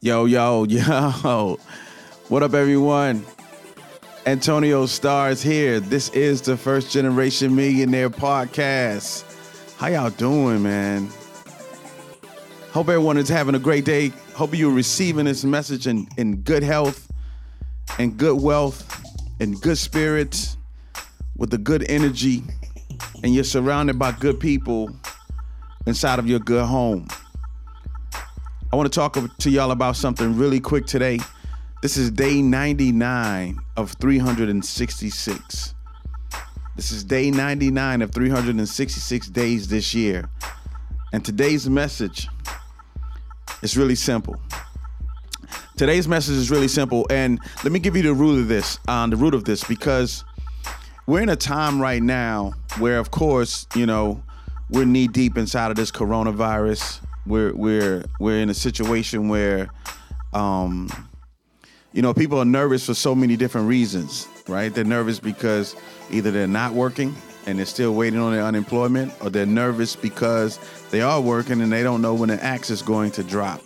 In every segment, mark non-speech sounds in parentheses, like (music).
Yo, yo, (laughs) yo. What up, everyone? Antonio Starr's here. This is the First Generation Millionaire Podcast. How y'all doing, man? Hope everyone is having a great day. Hope you're receiving this message in, in good health and good wealth and good spirits with a good energy and you're surrounded by good people inside of your good home. I want to talk to y'all about something really quick today. This is day 99 of 366. This is day 99 of 366 days this year. And today's message is really simple. Today's message is really simple. And let me give you the root of this, um, the root of this, because we're in a time right now where, of course, you know, we're knee deep inside of this coronavirus. We're we're we're in a situation where, um, you know, people are nervous for so many different reasons, right? They're nervous because either they're not working and they're still waiting on their unemployment, or they're nervous because they are working and they don't know when the axe is going to drop,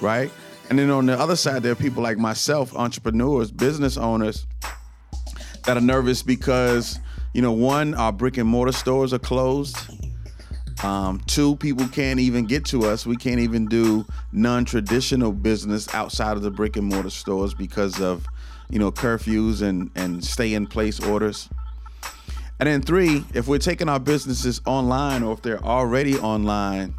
right? And then on the other side, there are people like myself, entrepreneurs, business owners, that are nervous because you know, one, our brick and mortar stores are closed. Um, two, people can't even get to us. We can't even do non-traditional business outside of the brick and mortar stores because of, you know, curfews and and stay-in-place orders. And then three, if we're taking our businesses online or if they're already online,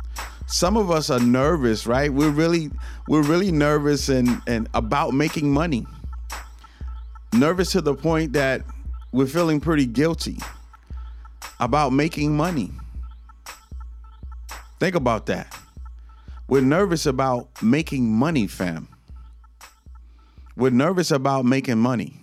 some of us are nervous, right? We're really we're really nervous and and about making money. Nervous to the point that we're feeling pretty guilty about making money. Think about that. We're nervous about making money, fam. We're nervous about making money.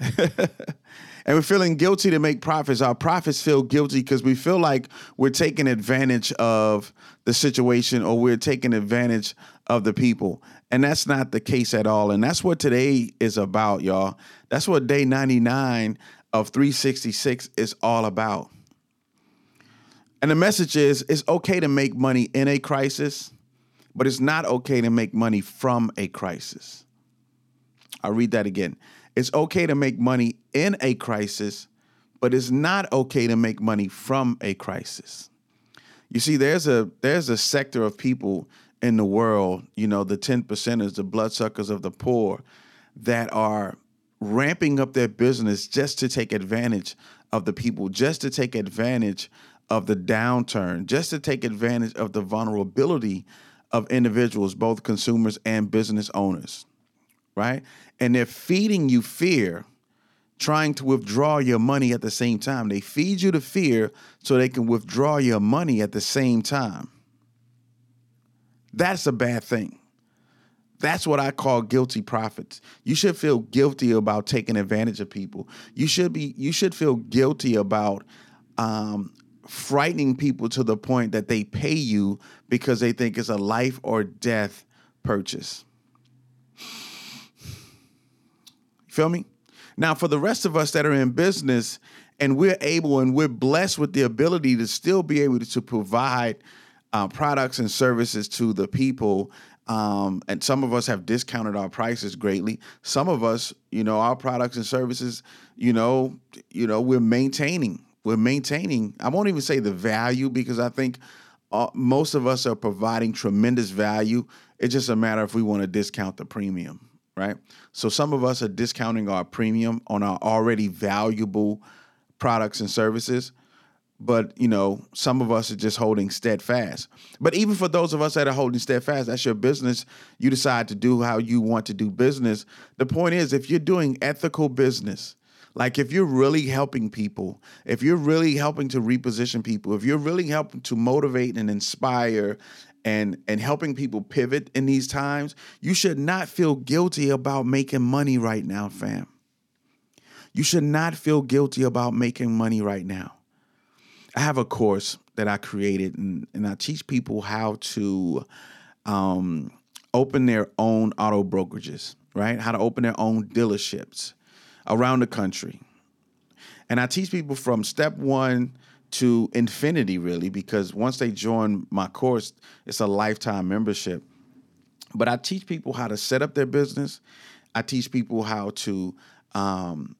(laughs) and we're feeling guilty to make profits. Our profits feel guilty because we feel like we're taking advantage of the situation or we're taking advantage of the people. And that's not the case at all. And that's what today is about, y'all. That's what day 99 of 366 is all about. And the message is it's okay to make money in a crisis, but it's not okay to make money from a crisis. I'll read that again. It's okay to make money in a crisis, but it's not okay to make money from a crisis. You see, there's a there's a sector of people in the world, you know, the 10 percenters, the bloodsuckers of the poor, that are ramping up their business just to take advantage of the people, just to take advantage of the downturn, just to take advantage of the vulnerability of individuals, both consumers and business owners, right? And they're feeding you fear, trying to withdraw your money at the same time. They feed you the fear so they can withdraw your money at the same time. That's a bad thing. That's what I call guilty profits. You should feel guilty about taking advantage of people. You should be you should feel guilty about um, frightening people to the point that they pay you because they think it's a life or death purchase. Feel me? Now, for the rest of us that are in business and we're able and we're blessed with the ability to still be able to provide uh, products and services to the people. Um, and some of us have discounted our prices greatly. Some of us, you know, our products and services, you know, you know, we're maintaining. We're maintaining. I won't even say the value because I think uh, most of us are providing tremendous value. It's just a matter if we want to discount the premium, right? So some of us are discounting our premium on our already valuable products and services but you know some of us are just holding steadfast but even for those of us that are holding steadfast that's your business you decide to do how you want to do business the point is if you're doing ethical business like if you're really helping people if you're really helping to reposition people if you're really helping to motivate and inspire and and helping people pivot in these times you should not feel guilty about making money right now fam. You should not feel guilty about making money right now. I have a course that I created, and, and I teach people how to um, open their own auto brokerages, right? How to open their own dealerships around the country. And I teach people from step one to infinity, really, because once they join my course, it's a lifetime membership. But I teach people how to set up their business. I teach people how to um,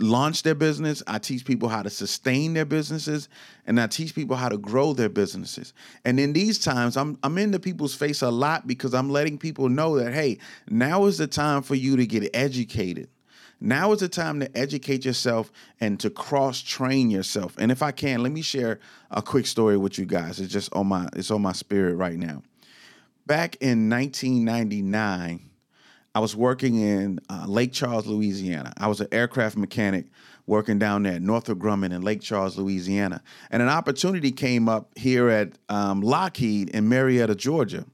launch their business. I teach people how to sustain their businesses, and I teach people how to grow their businesses. And in these times, I'm I'm in the people's face a lot because I'm letting people know that hey, now is the time for you to get educated. Now is the time to educate yourself and to cross train yourself. And if I can, let me share a quick story with you guys. It's just on my it's on my spirit right now. Back in 1999, I was working in uh, Lake Charles, Louisiana. I was an aircraft mechanic working down there at Northrop Grumman in Lake Charles, Louisiana. And an opportunity came up here at um, Lockheed in Marietta, Georgia.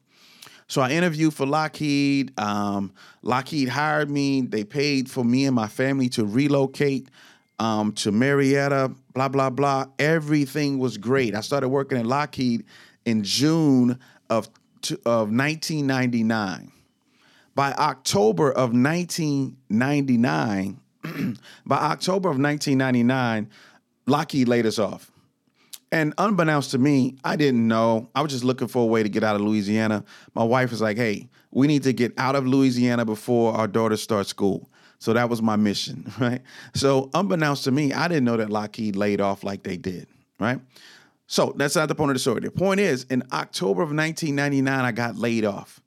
So I interviewed for Lockheed. Um, Lockheed hired me. They paid for me and my family to relocate um, to Marietta, blah, blah, blah. Everything was great. I started working at Lockheed in June of, of 1999 by October of 1999, (clears throat) by October of 1999, Lockheed laid us off. And unbeknownst to me, I didn't know. I was just looking for a way to get out of Louisiana. My wife was like, hey, we need to get out of Louisiana before our daughter starts school. So that was my mission, (laughs) right? So unbeknownst to me, I didn't know that Lockheed laid off like they did, right? So that's not the point of the story. The point is, in October of 1999, I got laid off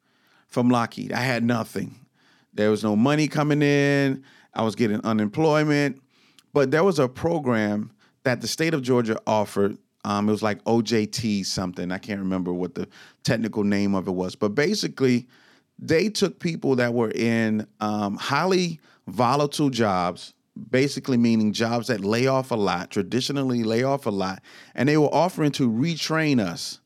from Lockheed. I had nothing. There was no money coming in. I was getting unemployment. But there was a program that the state of Georgia offered. Um, it was like OJT something. I can't remember what the technical name of it was. But basically, they took people that were in um, highly volatile jobs, basically meaning jobs that lay off a lot, traditionally lay off a lot, and they were offering to retrain us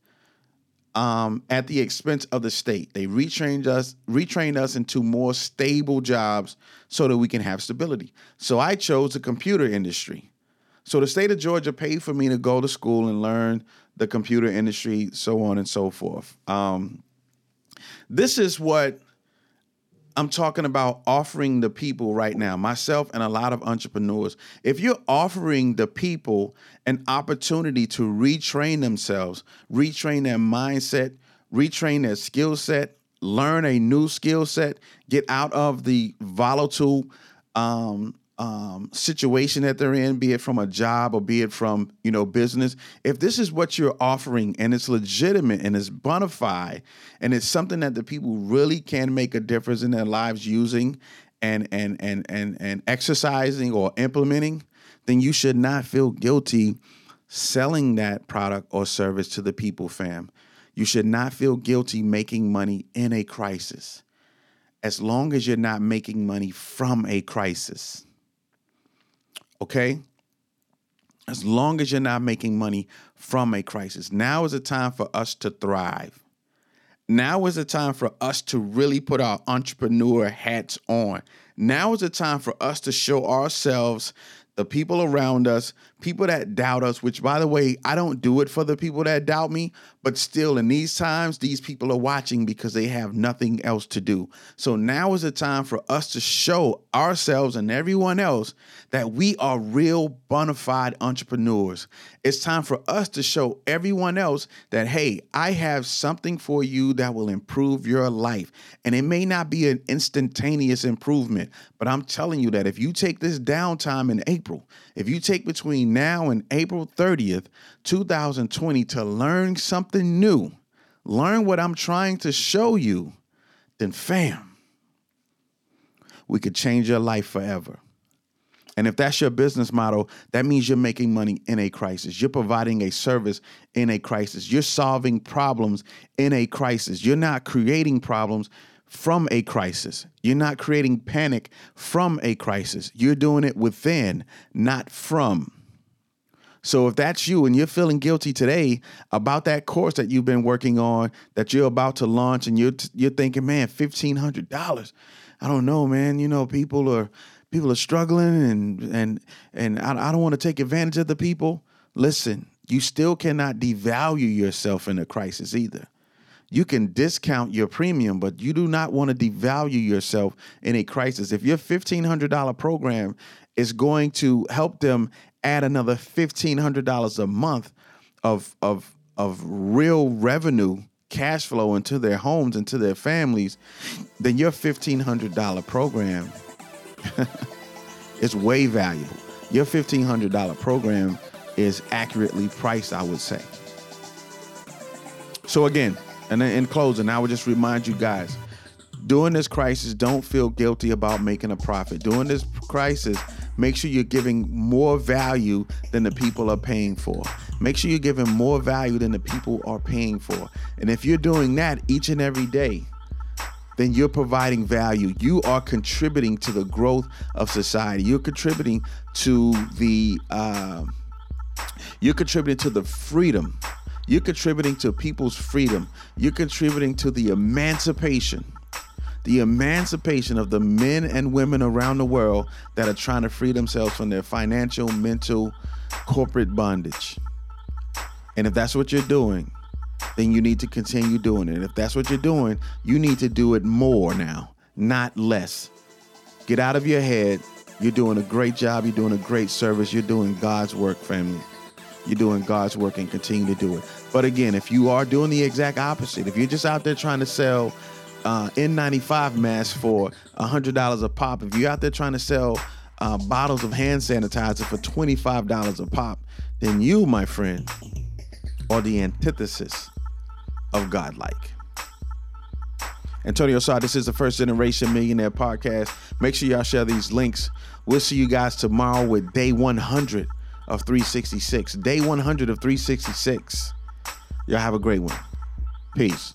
um, at the expense of the state. They retrained us, retrained us into more stable jobs so that we can have stability. So I chose the computer industry. So the state of Georgia paid for me to go to school and learn the computer industry, so on and so forth. Um, this is what I'm talking about offering the people right now, myself and a lot of entrepreneurs. If you're offering the people an opportunity to retrain themselves, retrain their mindset, retrain their skill set, learn a new skill set, get out of the volatile um, um, situation that they're in, be it from a job or be it from you know business, if this is what you're offering and it's legitimate and it's bona fide and it's something that the people really can make a difference in their lives using and and and and and exercising or implementing, then you should not feel guilty selling that product or service to the people, fam. You should not feel guilty making money in a crisis, as long as you're not making money from a crisis okay? As long as you're not making money from a crisis. Now is the time for us to thrive. Now is the time for us to really put our entrepreneur hats on. Now is the time for us to show ourselves the people around us, people that doubt us, which by the way, I don't do it for the people that doubt me, but still in these times, these people are watching because they have nothing else to do. So now is the time for us to show ourselves and everyone else that we are real bona fide entrepreneurs. It's time for us to show everyone else that, hey, I have something for you that will improve your life. And it may not be an instantaneous improvement, but I'm telling you that if you take this downtime in April, if you take between now and April 30th, 2020 to learn something new, learn what I'm trying to show you, then fam, we could change your life forever. And if that's your business model, that means you're making money in a crisis. You're providing a service in a crisis. You're solving problems in a crisis. You're not creating problems from a crisis. You're not creating panic from a crisis. You're doing it within, not from. So if that's you and you're feeling guilty today about that course that you've been working on that you're about to launch and you're you're thinking, man, fifteen hundred dollars. I don't know, man. You know, people are people are struggling and and and I, I don't want to take advantage of the people. Listen, you still cannot devalue yourself in a crisis either. You can discount your premium, but you do not want to devalue yourself in a crisis. If your $1,500 program is going to help them add another $1,500 a month of, of, of real revenue cash flow into their homes, into their families, then your $1,500 program (laughs) is way valuable. Your $1,500 program is accurately priced, I would say. So, again, and in closing, I would just remind you guys during this crisis, don't feel guilty about making a profit. During this crisis, make sure you're giving more value than the people are paying for. Make sure you're giving more value than the people are paying for. And if you're doing that each and every day, then you're providing value. You are contributing to the growth of society. You're contributing to the uh, you're contributing to the freedom. You're contributing to people's freedom. You're contributing to the emancipation the emancipation of the men and women around the world that are trying to free themselves from their financial, mental, corporate bondage. And if that's what you're doing, then you need to continue doing it. If that's what you're doing, you need to do it more now, not less. Get out of your head. You're doing a great job. You're doing a great service. You're doing God's work, family. You're doing God's work and continue to do it. But again, if you are doing the exact opposite, if you're just out there trying to sell uh, N95 masks for $100 a pop, if you're out there trying to sell uh, bottles of hand sanitizer for $25 a pop, then you, my friend, are the antithesis of godlike. Antonio Starr, this is the First Generation Millionaire Podcast. Make sure y'all share these links. We'll see you guys tomorrow with day 100 of 366. Day 100 of 366. Y'all have a great one. Peace.